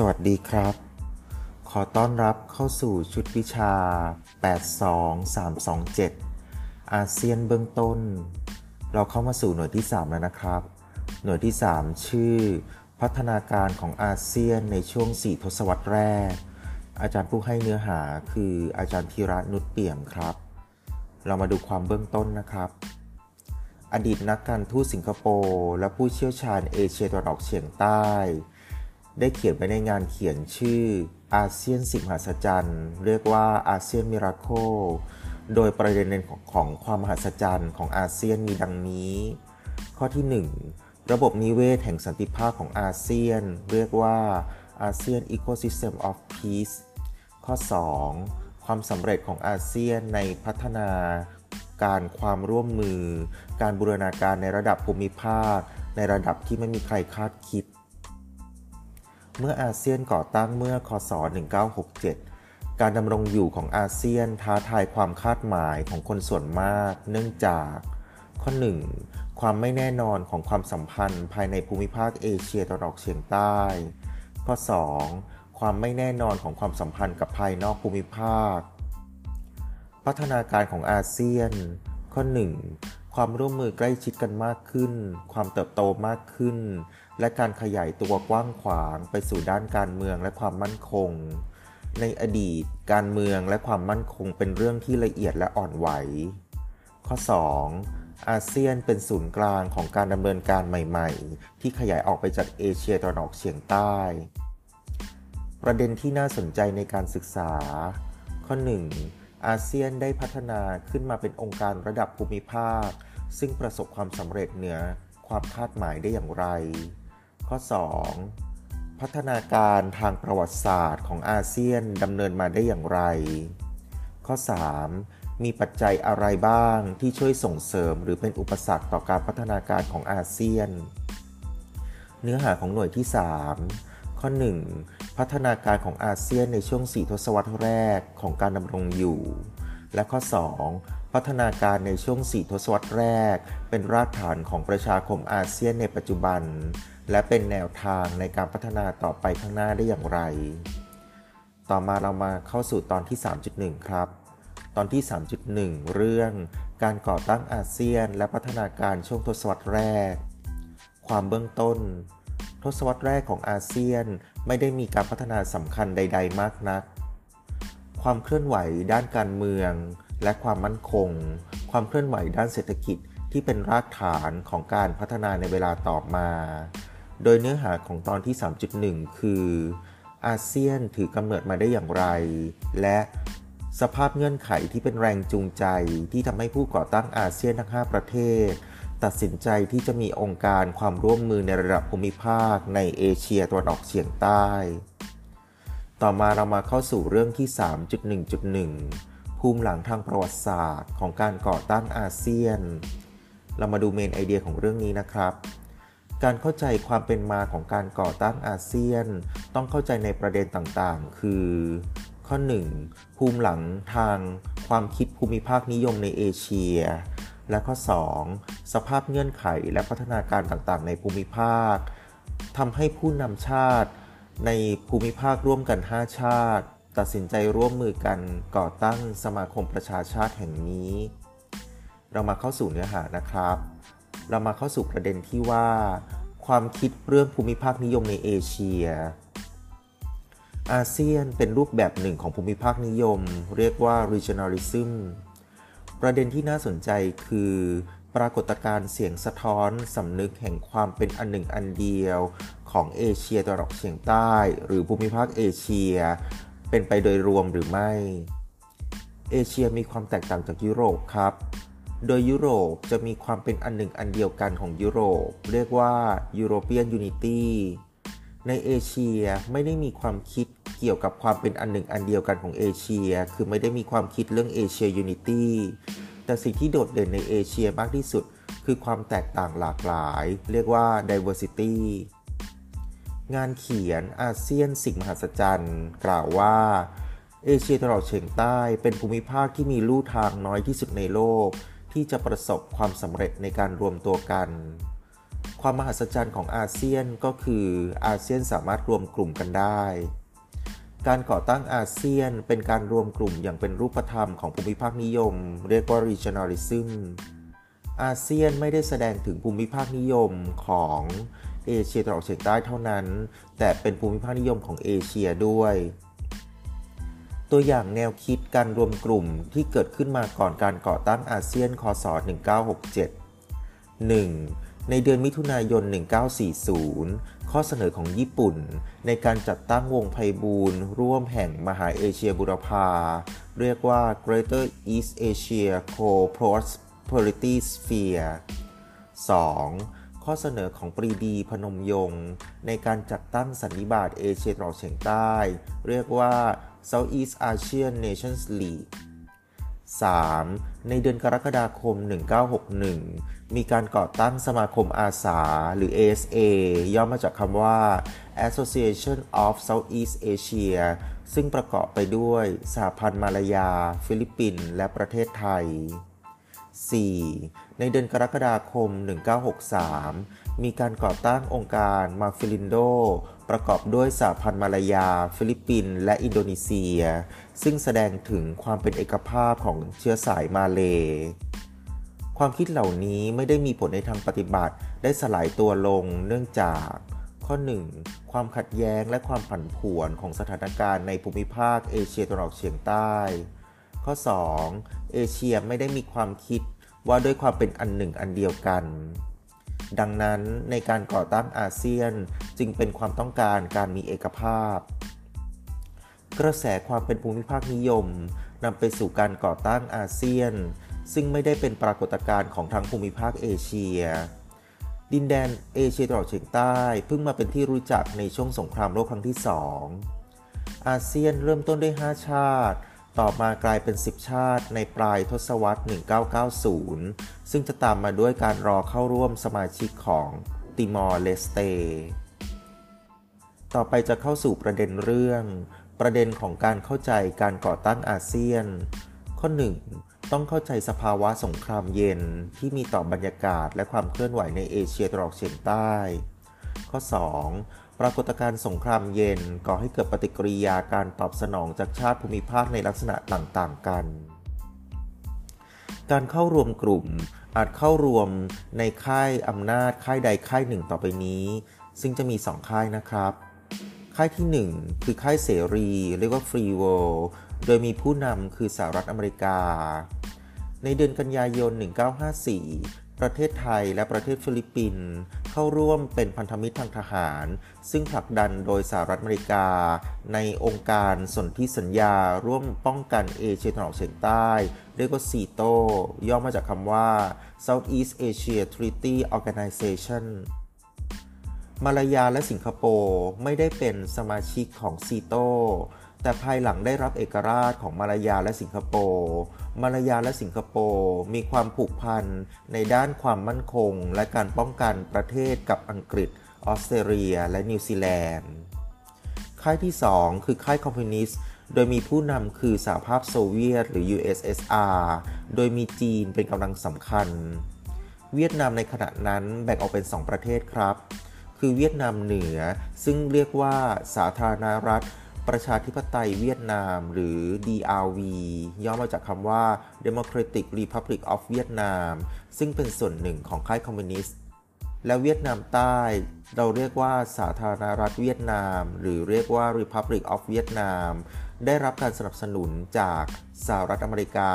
สวัสดีครับ ขอต้อนรับเข้าสู่ชุดวิชา 82327 อาเซียนเบื้องต้น เราเข้ามาสู่หน่วยที่ 3 แล้วนะครับ หน่วยที่ 3 ชื่อ พัฒนาการของอาเซียนในช่วง 4 ทศวรรษแรก อาจารย์ผู้ให้เนื้อหาคืออาจารย์ธีระนุชเปี่ยมครับ เรามาดูความเบื้องต้นนะครับ อดีตนักการทูตสิงคโปร์และผู้เชี่ยวชาญเอเชียตะวันออกเฉียงใต้ ได้เขียนไปในงานเขียนชื่ออาเซียนสิบมหัศจรรย์ เรียกว่าอาเซียนมิราโคโดยประเด็นของของความมหัศจรรย์ของอาเซียนมีดังนี้ ข้อที่ 1 ระบบนิเวศแห่งสันติภาพของอาเซียน เรียกว่าอาเซียน Ecosystem of Peace ข้อ 2 ความสำเร็จของอาเซียนในพัฒนาการความร่วมมือ การบูรณาการในระดับภูมิภาค ในระดับที่ไม่มีใครคาดคิด เมื่ออาเซียนก่อตั้งเมื่อคศ 1967 การดำรงอยู่ของอาเซียนท้าทายความคาดหมายของคนส่วนมาก เนื่องจาก ข้อ 1. ความไม่แน่นอนของความสัมพันธ์ภายในภูมิภาคเอเชียตะวันออกเฉียงใต้ ข้อ 2. ความไม่แน่นอนของความสัมพันธ์กับภายนอกภูมิภาค พัฒนาการของอาเซียน ข้อ 1. ความร่วมมือใกล้ชิดกันมากขึ้น ความเติบโตมากขึ้น และการขยายตัวกว้างขวางไปสู่ด้านการเมืองและความมั่นคง ในอดีต การเมืองและความมั่นคงเป็นเรื่องที่ละเอียดและอ่อนไหว ข้อ 2. อาเซียนเป็นศูนย์กลางของการดำเนินการใหม่ๆ ที่ขยายออกไปจากเอเชียตะวันออกเฉียงใต้ ประเด็นที่น่าสนใจในการศึกษา ข้อ 1. อาเซียนได้พัฒนาขึ้นมาเป็นองค์การระดับภูมิภาค ซึ่งประสบความสำเร็จเหนือความคาดหมายได้อย่างไร ข้อ 2. พัฒนาการทางประวัติศาสตร์ของอาเซียนดำเนินมาได้อย่างไร ข้อ 3. มีปัจจัยอะไรบ้างที่ช่วยส่งเสริมหรือเป็นอุปสรรคต่อการพัฒนาการของอาเซียน เนื้อหาของหน่วยที่ 3 ข้อ 1. พัฒนาการของอาเซียนในช่วง 4 ทศวรรษแรกของการดำรงอยู่ และข้อ 2. พัฒนาการในช่วง 4 ทศวรรษแรก เป็นรากฐานของประชาคมอาเซียนในปัจจุบัน และเป็นแนวทางในการพัฒนาต่อไปข้างหน้าได้อย่างไร ต่อมาเรามาเข้าสู่ตอนที่ 3.1 ครับ ตอนที่ 3.1 เรื่องการก่อตั้งอาเซียน และพัฒนาการช่วงทศวรรษแรก ความเบื้องต้น ทศวรรษแรกของอาเซียนไม่ได้มีการพัฒนาสำคัญใด ๆ มากนัก ความเคลื่อนไหวด้านการเมือง และความมั่นคง ความเคลื่อนไหวด้านเศรษฐกิจที่เป็นรากฐานของการพัฒนาในเวลาต่อมา โดยเนื้อหาของตอนที่ 3.1 คืออาเซียนถือกำเนิดมาได้อย่างไร และสภาพเงื่อนไขที่เป็นแรงจูงใจที่ทำให้ผู้ก่อตั้งอาเซียนทั้ง 5 ประเทศ ตัดสินใจที่จะมีองค์การความร่วมมือในระดับภูมิภาคในเอเชียตะวันออกเฉียงใต้ ต่อมาเรามาเข้าสู่เรื่องที่ 3.1.1 ภูมิหลังทางประวัติศาสตร์ของการก่อตั้งอาเซียน เรามาดูเมนไอเดียของเรื่องนี้นะครับ การเข้าใจความเป็นมาของการก่อตั้งอาเซียน ต้องเข้าใจในประเด็นต่างๆ คือ ข้อ 1. ภูมิหลังทางความคิดภูมิภาคนิยมในเอเชีย และข้อ 2. สภาพเงื่อนไขและพัฒนาการต่างๆ ในภูมิภาคทำให้ผู้นำชาติในภูมิภาคร่วมกัน 5 ชาติ ตัดสินใจร่วมมือกันก่อตั้งสมาคมประชาชาติแห่งนี้ เรามาเข้าสู่เนื้อหานะครับ เรามาเข้าสู่ประเด็นที่ว่า ความคิดเรื่องภูมิภาคนิยมในเอเชีย อาเซียนเป็นรูปแบบหนึ่งของภูมิภาคนิยม เรียกว่า regionalism ประเด็นที่น่าสนใจคือ ปรากฏการณ์เสียงสะท้อนสำนึกแห่งความเป็นอันหนึ่งอันเดียวของเอเชียตะวันออกเฉียงใต้ หรือภูมิภาคเอเชีย เป็นไปโดยรวมหรือไม่ เอเชียมีความแตกต่างจากยุโรปครับ โดยยุโรปจะมีความเป็นอันหนึ่งอันเดียวกันของยุโรป เรียกว่า European Unity ในเอเชียไม่ได้มีความคิดเกี่ยวกับความเป็นอันหนึ่งอันเดียวกันของเอเชีย คือไม่ได้มีความคิดเรื่องเอเชีย Unity แต่สิ่งที่โดดเด่นในเอเชียมากที่สุด คือความแตกต่างหลากหลาย เรียกว่า diversity งานเขียนอาเซียนสิ่งมหัศจรรย์ กล่าวว่าเอเชียตะวันออกเฉียงใต้เป็นภูมิภาคที่มีลู่ทางน้อยที่สุดในโลก ที่จะประสบความสำเร็จในการรวมตัวกัน ความมหัศจรรย์ของอาเซียนก็คืออาเซียนสามารถรวมกลุ่มกันได้ การก่อตั้งอาเซียนเป็นการรวมกลุ่มอย่างเป็นรูปธรรมของภูมิภาคนิยม เรียกว่า regionalism อาเซียนไม่ได้แสดงถึงภูมิภาคนิยมของเอเชียตะวันออกเฉียงใต้เท่านั้น แต่เป็นภูมิภาคนิยมของเอเชียด้วย ตัวอย่างแนวคิดการรวมกลุ่มที่เกิดขึ้นมาก่อนการก่อตั้งอาเซียน คศ 1967 1. ในเดือนมิถุนายน 1940 ข้อเสนอของญี่ปุ่น ในการจัดตั้งวงไพบูร์ร่วมแห่งมหาเอเชียบุรพา เรียกว่า Greater East Asia Co-Prosperity Sphere 2. ข้อเสนอของปรีดีพนมยงค์ในการจัดตั้งสันนิบาตเอเชียตะวันออกเฉียงใต้ เรียกว่า Southeast Asian Nations League 3. ในเดือนกรกฎาคม 1961 มีการก่อตั้งสมาคมอาสา หรือ ASA ย่อมาจากคำว่า Association of Southeast Asia ซึ่งประกอบไปด้วยสหพันธ์มาลายา ฟิลิปปินส์และประเทศไทย 4. ในเดือนกรกฎาคม 1963 มีการก่อตั้งองค์การมาฟิลินโด ประกอบด้วยสหพันธ์มาลายา ฟิลิปปินส์และอินโดนีเซีย ซึ่งแสดงถึงความเป็นเอกภาพของเชื้อสายมาเลย์ ความคิดเหล่านี้ไม่ได้มีผลในทางปฏิบัติได้สลายตัวลงเนื่องจาก ข้อ 1. ความขัดแย้งและความผันผวนของสถานการณ์ในภูมิภาคเอเชียตะวันออกเฉียงใต้ ข้อ 2. เอเชียไม่ได้มีความคิดว่าด้วยความเป็นอันหนึ่งอันเดียวกันดังนั้นในการก่อตั้งอาเซียน จึงเป็นความต้องการการมีเอกภาพ กระแสความเป็นภูมิภาคนิยมนำไปสู่การก่อตั้งอาเซียน ซึ่งไม่ได้เป็นปรากฏการณ์ของทั้งภูมิภาคเอเชีย ดินแดนเอเชียตะวันออกเฉียงใต้เพิ่งมาเป็นที่รู้จักในช่วงสงครามโลกครั้งที่สองอาเซียนเริ่มต้นด้วย 5 ชาติ ต่อมากลายเป็น 10 ชาติในปลายทศวรรษ 1990 ซึ่งจะตามมาด้วยการรอเข้าร่วมสมาชิกของติมอร์เลสเต ต่อไปจะเข้าสู่ประเด็นเรื่อง ประเด็นของการเข้าใจการก่อตั้งอาเซียน ข้อ 1 ต้องเข้าใจสภาวะสงครามเย็นที่มีต่อบรรยากาศและความเคลื่อนไหวในเอเชียตะวันออกเฉียงใต้ ข้อ 2 ปรากฏการณ์สงครามเย็นก่อให้เกิดปฏิกิริยาการตอบสนองจากชาติภูมิภาคในลักษณะต่างๆ กัน การเข้ารวมกลุ่มอาจเข้ารวมในค่ายอำนาจค่ายใดค่ายหนึ่งต่อไปนี้ ซึ่งจะมี 2 ค่ายนะครับ ค่ายที่ 1 คือค่ายเสรี เรียกว่า Free World โดยมีผู้นำคือสหรัฐอเมริกา ในเดือนกันยายน 1954 ประเทศไทยและประเทศฟิลิปปินส์เข้าร่วมเป็นพันธมิตรทางทหาร ซึ่งผลักดันโดยสหรัฐอเมริกา ในองค์การสนธิสัญญาร่วมป้องกันเอเชียตะวันออกเฉียงใต้ เรียกว่าซีโตย่อมาจากคำว่า Southeast Asia Treaty Organization มาลายาและสิงคโปร์ไม่ได้เป็นสมาชิกของซีโตแต่ภายหลังได้รับเอกราชของมาลายาและสิงคโปร์มาลายาและสิงคโปร์มีความผูกพันในด้านความมั่นคง และการป้องกันประเทศกับอังกฤษ ออสเตรเลีย และนิวซีแลนด์ ค่ายที่ 2 คือค่ายคอมมิวนิสต์ โดยมีผู้นำคือสหภาพโซเวียต หรือ USSR โดยมีจีนเป็นกำลังสำคัญ เวียดนามในขณะนั้นแบ่งออกเป็น 2 ประเทศครับ คือเวียดนามเหนือ ซึ่งเรียกว่าสาธารณรัฐ ประชาธิปไตยเวียดนาม หรือ DRV ย่อมาจากคำว่า Democratic Republic of Vietnam ซึ่งเป็นส่วนหนึ่งของค่ายคอมมิวนิสต์และเวียดนามใต้เราเรียกว่าสาธารณรัฐเวียดนาม หรือเรียกว่า Republic of Vietnam ได้รับการสนับสนุนจากสหรัฐอเมริกา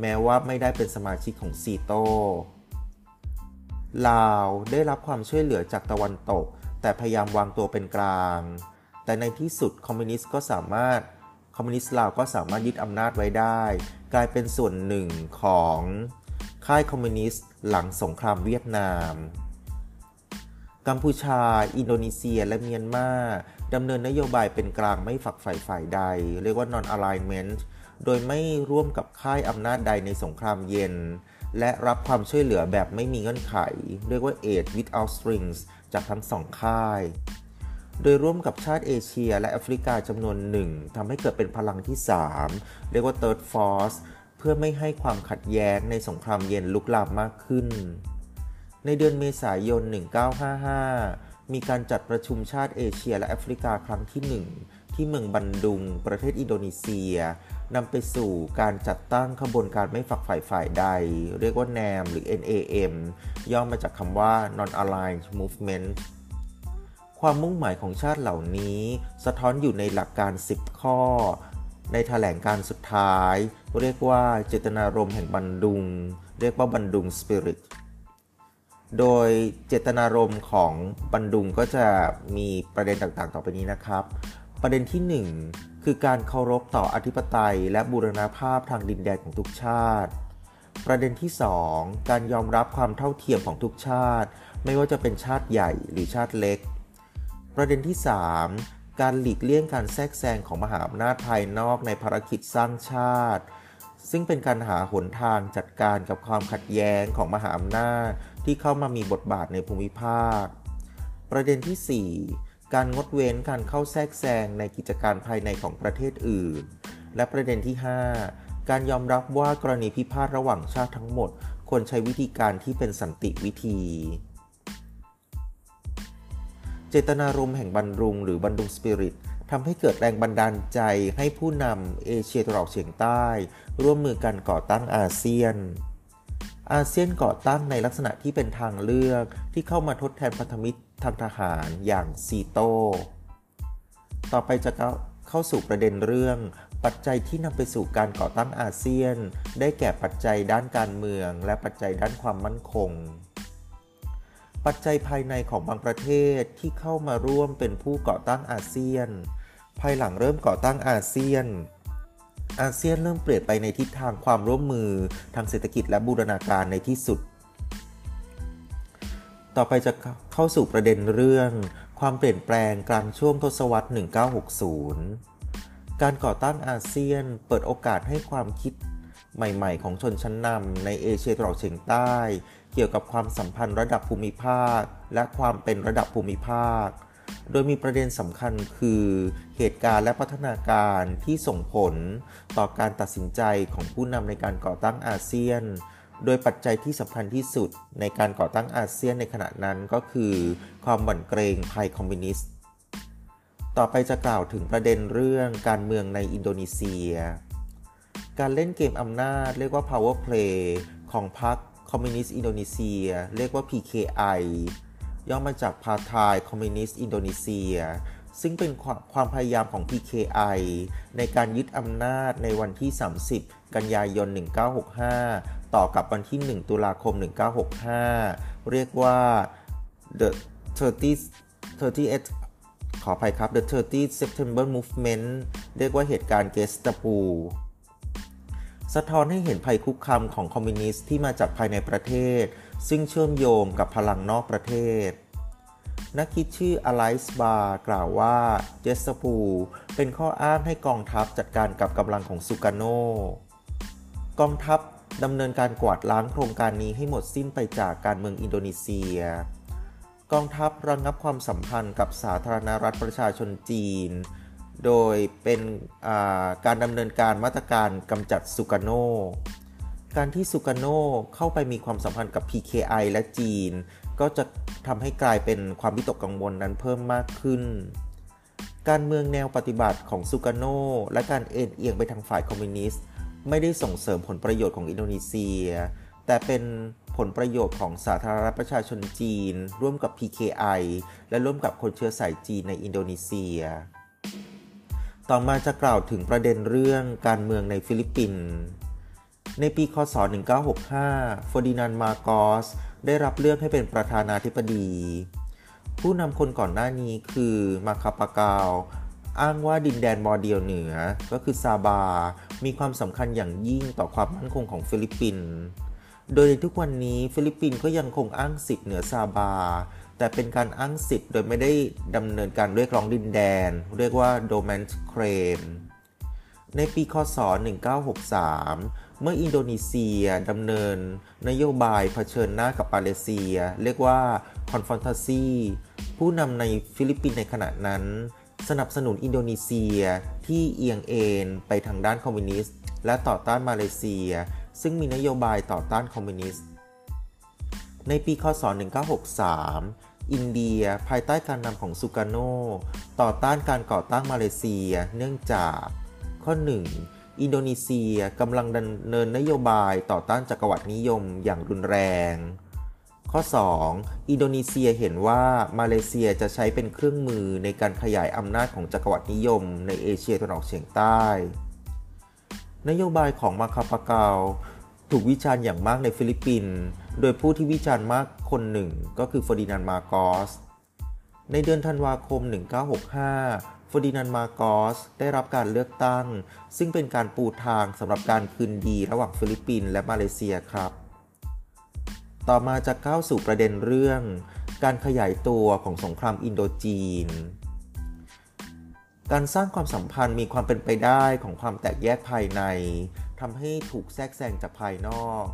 แม้ว่าไม่ได้เป็นสมาชิกของซีโต ลาวได้รับความช่วยเหลือจากตะวันตก แต่พยายามวางตัวเป็นกลาง แต่ในที่สุดคอมมิวนิสต์ก็สามารถคอมมิวนิสต์ลาวก็สามารถยึดอำนาจไว้ได้ กลายเป็นส่วนหนึ่งของค่ายคอมมิวนิสต์หลังสงครามเวียดนาม กัมพูชา อินโดนีเซีย และเมียนมาดำเนินนโยบายเป็นกลางไม่ฝักใฝ่ฝ่ายใด เรียกว่า non alignment โดยไม่ร่วมกับค่ายอำนาจใดในสงครามเย็น และรับความช่วยเหลือแบบไม่มีเงื่อนไข เรียกว่า aid without strings จากทั้งสองค่าย โดยร่วมกับชาติเอเชียและแอฟริกาจำนวนหนึ่งทำให้เกิดเป็นพลังที่ 3 เรียกว่า Third Force เพื่อไม่ให้ความขัดแย้งในสงครามเย็นลุกลามมากขึ้น ในเดือนเมษายน 1955 มีการจัดประชุมชาติเอเชียและแอฟริกาครั้งที่ 1 ที่เมืองบันดุง ประเทศอินโดนีเซีย นำไปสู่การจัดตั้งขบวนการไม่ฝักฝ่ายฝ่ายใด เรียกว่า NAM หรือ NAM ย่อมาจากคำว่า Non-Aligned Movement ความมุ่งหมายของชาติเหล่านี้ สะท้อนอยู่ในหลักการ 10 ข้อ ในแถลงการสุดท้าย เรียกว่าเจตนารมณ์แห่งบันดุง เรียกว่าบันดุงสปิริตโดยเจตนารมณ์ของบันดุงก็จะมีประเด็นต่างๆ ต่อไปนี้นะครับ ประเด็นที่ 1 คือการเคารพต่ออธิปไตย และบูรณาภาพทางดินแดนของทุกชาติ ประเด็นที่ 2 การยอมรับความเท่าเทียมของทุกชาติ ไม่ว่าจะเป็นชาติใหญ่หรือชาติเล็ก ประเด็นที่ 3 การหลีกเลี่ยงการแทรกแซงของมหาอำนาจภายนอกในภารกิจสร้างชาติ ซึ่งเป็นการหาหนทางจัดการกับความขัดแย้งของมหาอำนาจที่เข้ามามีบทบาทในภูมิภาค ประเด็นที่ 4 การงดเว้นการเข้าแทรกแซงในกิจการภายในของประเทศอื่น และประเด็นที่ 5 การยอมรับว่ากรณีพิพาทระหว่างชาติทั้งหมด ควรใช้วิธีการที่เป็นสันติวิธี เจตนารมณ์แห่งบรรลุงหรือบรรลุงสปิริตทำให้เกิดแรงบันดาลใจให้ผู้นำเอเชียตะวันออกเฉียงใต้ ร่วมมือกันก่อตั้งอาเซียน อาเซียนก่อตั้งในลักษณะที่เป็นทางเลือกที่เข้ามาทดแทนพันธมิตร ทางทหารอย่างซีโตต่อไปจะเข้าสู่ประเด็นเรื่อง ปัจจัยที่นำไปสู่การก่อตั้งอาเซียน ได้แก่ปัจจัยด้านการเมือง และปัจจัยด้านความมั่นคง ปัจจัยภายในของบางประเทศที่เข้ามาร่วมเป็นผู้ก่อตั้งอาเซียน ภายหลังเริ่มก่อตั้งอาเซียนอาเซียนเริ่มเปลี่ยนไปในทิศทางความร่วมมือทางเศรษฐกิจและบูรณาการในที่สุด ต่อไปจะเข้าสู่ประเด็นเรื่อง ความเปลี่ยนแปลงกลางช่วงทศวรรษ 1960 การก่อตั้งอาเซียนเปิดโอกาสให้ความคิดใหม่ๆ ของชนชั้นนำในเอเชียตะวันออกเฉียงใต้ เกี่ยวกับความสัมพันธ์ระดับภูมิภาค และความเป็นระดับภูมิภาค โดยมีประเด็นสำคัญคือ เหตุการณ์และพัฒนาการที่ส่งผลต่อการตัดสินใจของผู้นำในการก่อตั้งอาเซียน โดยปัจจัยที่สำคัญที่สุดในการก่อตั้งอาเซียนในขณะนั้นก็คือ ความหวั่นเกรงภัยคอมมิวนิสต์ ต่อไปจะกล่าวถึงประเด็นเรื่องการเมืองในอินโดนีเซีย การเล่นเกมอำนาจเรียกว่า power play ของพรรคคอมมิวนิสต์อินโดนีเซีย เรียกว่า PKI ย่อมาจาก Partai Komunis Indonesia ซึ่งเป็นความพยายามของ PKI ในการยึดอำนาจในวันที่ 30 กันยายน 1965 ต่อกับวันที่ 1 ตุลาคม 1965 เรียกว่า the 30th 38ขออภัยครับ the 30th September Movement เรียกว่าเหตุการณ์เกสตาปู สะท้อนให้เห็นภัยคุกคามของคอมมิวนิสต์ที่มาจากภายในประเทศ ซึ่งเชื่อมโยงกับพลังนอกประเทศ นักคิดชื่ออไลส์บาร์กล่าวว่าเจสปูเป็นข้ออ้างให้กองทัพจัดการกับกำลังของสุกาโนกองทัพ ดำเนินการกวาดล้างโครงการนี้ให้หมดสิ้นไปจากการเมืองอินโดนีเซีย กองทัพระงงับความสัมพันธ์กับสาธารณรัฐประชาชนจีน โดยเป็นการดำเนินการมาตรการกำจัดสุกาโน การที่สุกาโนเข้าไปมีความสัมพันธ์กับ PKI และจีน ก็จะทำให้กลายเป็นความวิตกกังวลนั้นเพิ่มมากขึ้นการเมืองแนวปฏิบัติของซูการ์โน และการเอนเอียงไปทางฝ่ายคอมมิวนิสต์ ไม่ได้ส่งเสริมผลประโยชน์ของอินโดนีเซีย แต่เป็นผลประโยชน์ของสาธารณรัฐประชาชนจีน ร่วมกับ PKI และร่วมกับคนเชื้อสายจีนในอินโดนีเซีย ต่อมาจะกล่าวถึงประเด็นเรื่องการเมืองในฟิลิปปินส์ในปี คศ 1965เฟอร์ดินานด์ มาร์กอสได้รับเลือกให้เป็นประธานาธิบดี ผู้นำคนก่อนหน้านี้คือมาคาปากัล อ้างว่าดินแดนบอร์เนียวเหนือ ก็คือซาบาห์ มีความสำคัญอย่างยิ่งต่อความมั่นคงของฟิลิปปินส์โดยในทุกวันนี้ฟิลิปปินส์ก็ยังคงอ้างสิทธิ์เหนือซาบาห์ แต่เป็นการอ้างสิทธิ์โดยไม่ได้ดำเนินการเรียกร้องดินแดน เรียกว่า dormant claim ในปีคศ 1963 เมื่ออินโดนีเซียดำเนิน นโยบายเผชิญหน้ากับมาเลเซีย เรียกว่า konfrontasi ผู้นำในฟิลิปปินส์ในขณะนั้น สนับสนุนอินโดนีเซียที่เอียงเอนไปทางด้านคอมมิวนิสต์ และต่อต้านมาเลเซีย ซึ่งมีนโยบายต่อต้านคอมมิวนิสต์ ในปีคศ 1963 อินโดนีเซียภายใต้การนำของซูการ์โนต่อต้านการก่อตั้งมาเลเซีย เนื่องจากข้อ 1. อินโดนีเซียกำลังดำเนินนโยบายต่อต้านจักรวรรดินิยมอย่างรุนแรง ข้อ 2. อินโดนีเซียเห็นว่ามาเลเซียจะใช้เป็นเครื่องมือในการขยายอำนาจของจักรวรรดินิยมในเอเชียตะวันออกเฉียงใต้ นโยบายของมาคาปากัลถูกวิจารณ์อย่างมากในฟิลิปปินส์ โดยผู้ที่วิจารณ์มากคนหนึ่งก็คือเฟอร์ดินานด์ มาร์กอส ในเดือนธันวาคม 1965เฟอร์ดินานด์ มาร์กอสได้รับการเลือกตั้ง ซึ่งเป็นการปูทางสำหรับการคืนดีระหว่างฟิลิปปินส์และมาเลเซียครับ ต่อมาจะเข้าสู่ประเด็นเรื่อง การขยายตัวของสงครามอินโดจีน การสร้างความสัมพันธ์มีความเป็นไปได้ของความแตกแยกภายในทำให้ถูกแทรกแซงจากภายนอก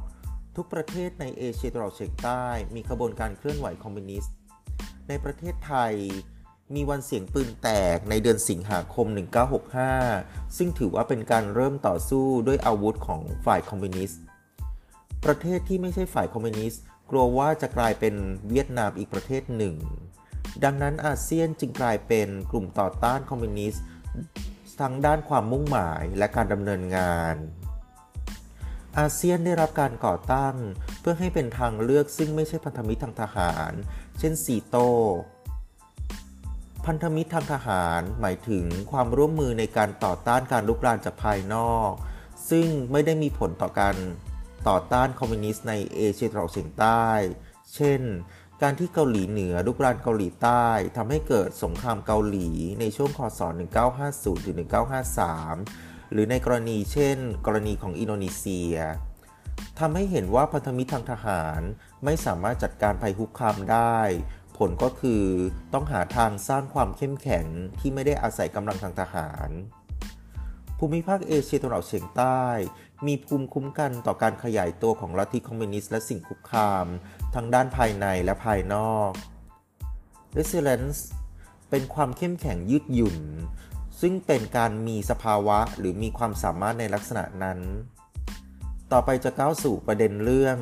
ทุกประเทศในเอเชียตะวันออกเฉียงใต้ มีขบวนการเคลื่อนไหวคอมมิวนิสต์ ในประเทศไทยมีวันเสียงปืนแตกในเดือนสิงหาคม 1965 ซึ่งถือว่าเป็นการเริ่มต่อสู้ด้วยอาวุธของฝ่ายคอมมิวนิสต์ ประเทศที่ไม่ใช่ฝ่ายคอมมิวนิสต์กลัวว่าจะกลายเป็นเวียดนามอีกประเทศหนึ่ง ดังนั้นอาเซียนจึงกลายเป็นกลุ่มต่อต้านคอมมิวนิสต์ทั้งด้านความมุ่งหมายและการดำเนินงาน อาเซียนได้รับการก่อตั้ง เพื่อให้เป็นทางเลือกซึ่งไม่ใช่พันธมิตรทางทหาร เช่นซีโต พันธมิตรทางทหารหมายถึงความร่วมมือในการต่อต้านการลุกรานจากภายนอก ซึ่งไม่ได้มีผลต่อการ ต่อต้านคอมมิวนิสต์ในเอเชียตะวันออกเฉียงใต้ เช่น การที่เกาหลีเหนือลุกรานเกาหลีใต้ทำให้เกิดสงครามเกาหลีในช่วงคศ 1950-1953 หรือในกรณีเช่น กรณีของอินโดนีเซียทำให้เห็นว่าพันธมิตรทางทหารไม่สามารถจัดการภัยคุกคามได้ ผลก็คือต้องหาทางสร้างความเข้มแข็งที่ไม่ได้อาศัยกำลังทางทหาร ภูมิภาคเอเชียตะวันออกเฉียงใต้ มีภูมิคุ้มกันต่อการขยายตัวของลัทธิคอมมิวนิสต์และสิ่งคุกคาม ทั้งด้านภายในและภายนอก resilience เป็นความเข้มแข็งยืดหยุ่น ซึ่งเป็นการมีสภาวะหรือมีความสามารถในลักษณะนั้น ต่อไปจะก้าวสู่ประเด็นเรื่อง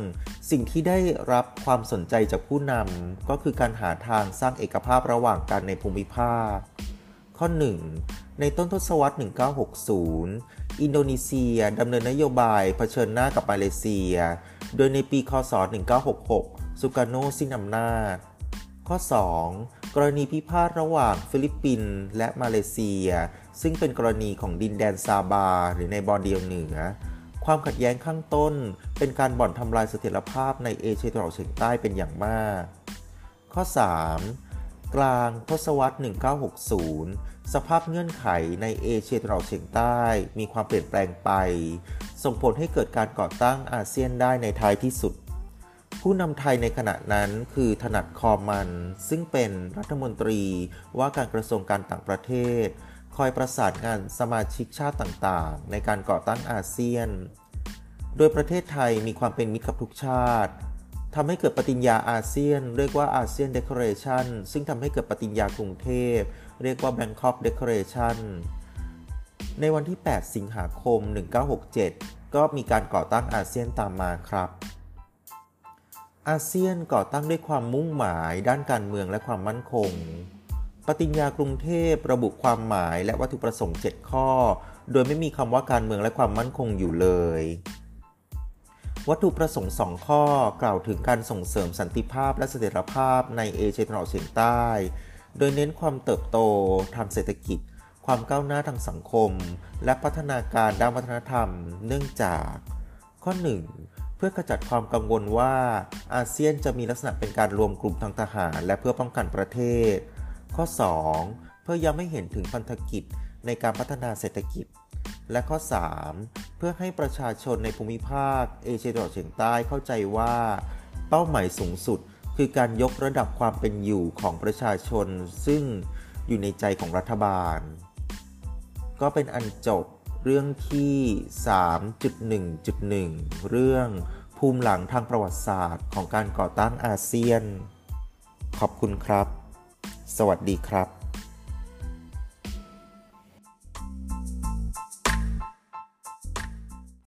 สิ่งที่ได้รับความสนใจจากผู้นำก็คือการหาทางสร้างเอกภาพระหว่างกันในภูมิภาค ข้อ 1 ในต้นทศวรรษ 1960 อินโดนีเซียดำเนินนโยบายเผชิญหน้ากับมาเลเซีย โดยในปี คศ 1966 ซูการ์โนสิ้นอำนาจ ข้อ 2 กรณีพิพาทระหว่างฟิลิปปินส์และมาเลเซีย ซึ่งเป็นกรณีของดินแดนซาบาห์ หรือในบอร์เนียวเหนือ ความขัดแย้งข้างต้น เป็นการบ่อนทำลายเสถียรภาพในเอเชียตะวันออกเฉียงใต้เป็นอย่างมาก ข้อ 3. กลางทศวรรษ 1960 สภาพเงื่อนไขในเอเชียตะวันออกเฉียงใต้มีความเปลี่ยนแปลงไป ส่งผลให้เกิดการก่อตั้งอาเซียนได้ในท้ายที่สุด ผู้นำไทยในขณะนั้นคือถนัดคอมัน ซึ่งเป็นรัฐมนตรีว่าการกระทรวงการต่างประเทศ คอยประสานงานสมาชิกชาติต่างๆ ในการก่อตั้งอาเซียน โดยประเทศไทยมีความเป็นมิตรกับทุกชาติ ทำให้เกิดปฏิญญาอาเซียน เรียกว่าอาเซียนเดคอเรชันซึ่งทำให้เกิดปฏิญญากรุงเทพ เรียกว่า Bangkok Declaration ในวันที่ 8 สิงหาคม 1967 ก็มีการก่อตั้งอาเซียนตามมาครับ อาเซียนก่อตั้งด้วยความมุ่งหมายด้านการเมืองและความมั่นคง ปฏิญญากรุงเทพระบุความหมายและวัตถุประสงค์ 7 ข้อ โดยไม่มีคำว่าการเมืองและความมั่นคงอยู่เลย วัตถุประสงค์ 2 ข้อกล่าวถึงการส่งเสริมสันติภาพและเสถียรภาพในเอเชียตะวันออกเฉียงใต้ โดยเน้นความเติบโตทางเศรษฐกิจ ความก้าวหน้าทางสังคม และพัฒนาการด้านวัฒนธรรม เนื่องจาก ข้อ 1 เพื่อขจัดความกังวลว่าอาเซียนจะมีลักษณะเป็นการรวมกลุ่มทางทหาร และเพื่อป้องกันประเทศ ข้อ 2 เพื่อย้ำให้เห็นถึงพันธกิจในการพัฒนาเศรษฐกิจ และข้อ 3 เพื่อให้ประชาชนในภูมิภาคเอเชียตะวันออกเฉียงใต้เข้าใจว่า เป้าหมายสูงสุด คือการยกระดับความเป็นอยู่ของประชาชน ซึ่งอยู่ในใจของรัฐบาล ก็เป็นอันจบเรื่องที่ 3.1.1 เรื่องภูมิหลังทางประวัติศาสตร์ของการก่อตั้งอาเซียน ขอบคุณครับ สวัสดีครับ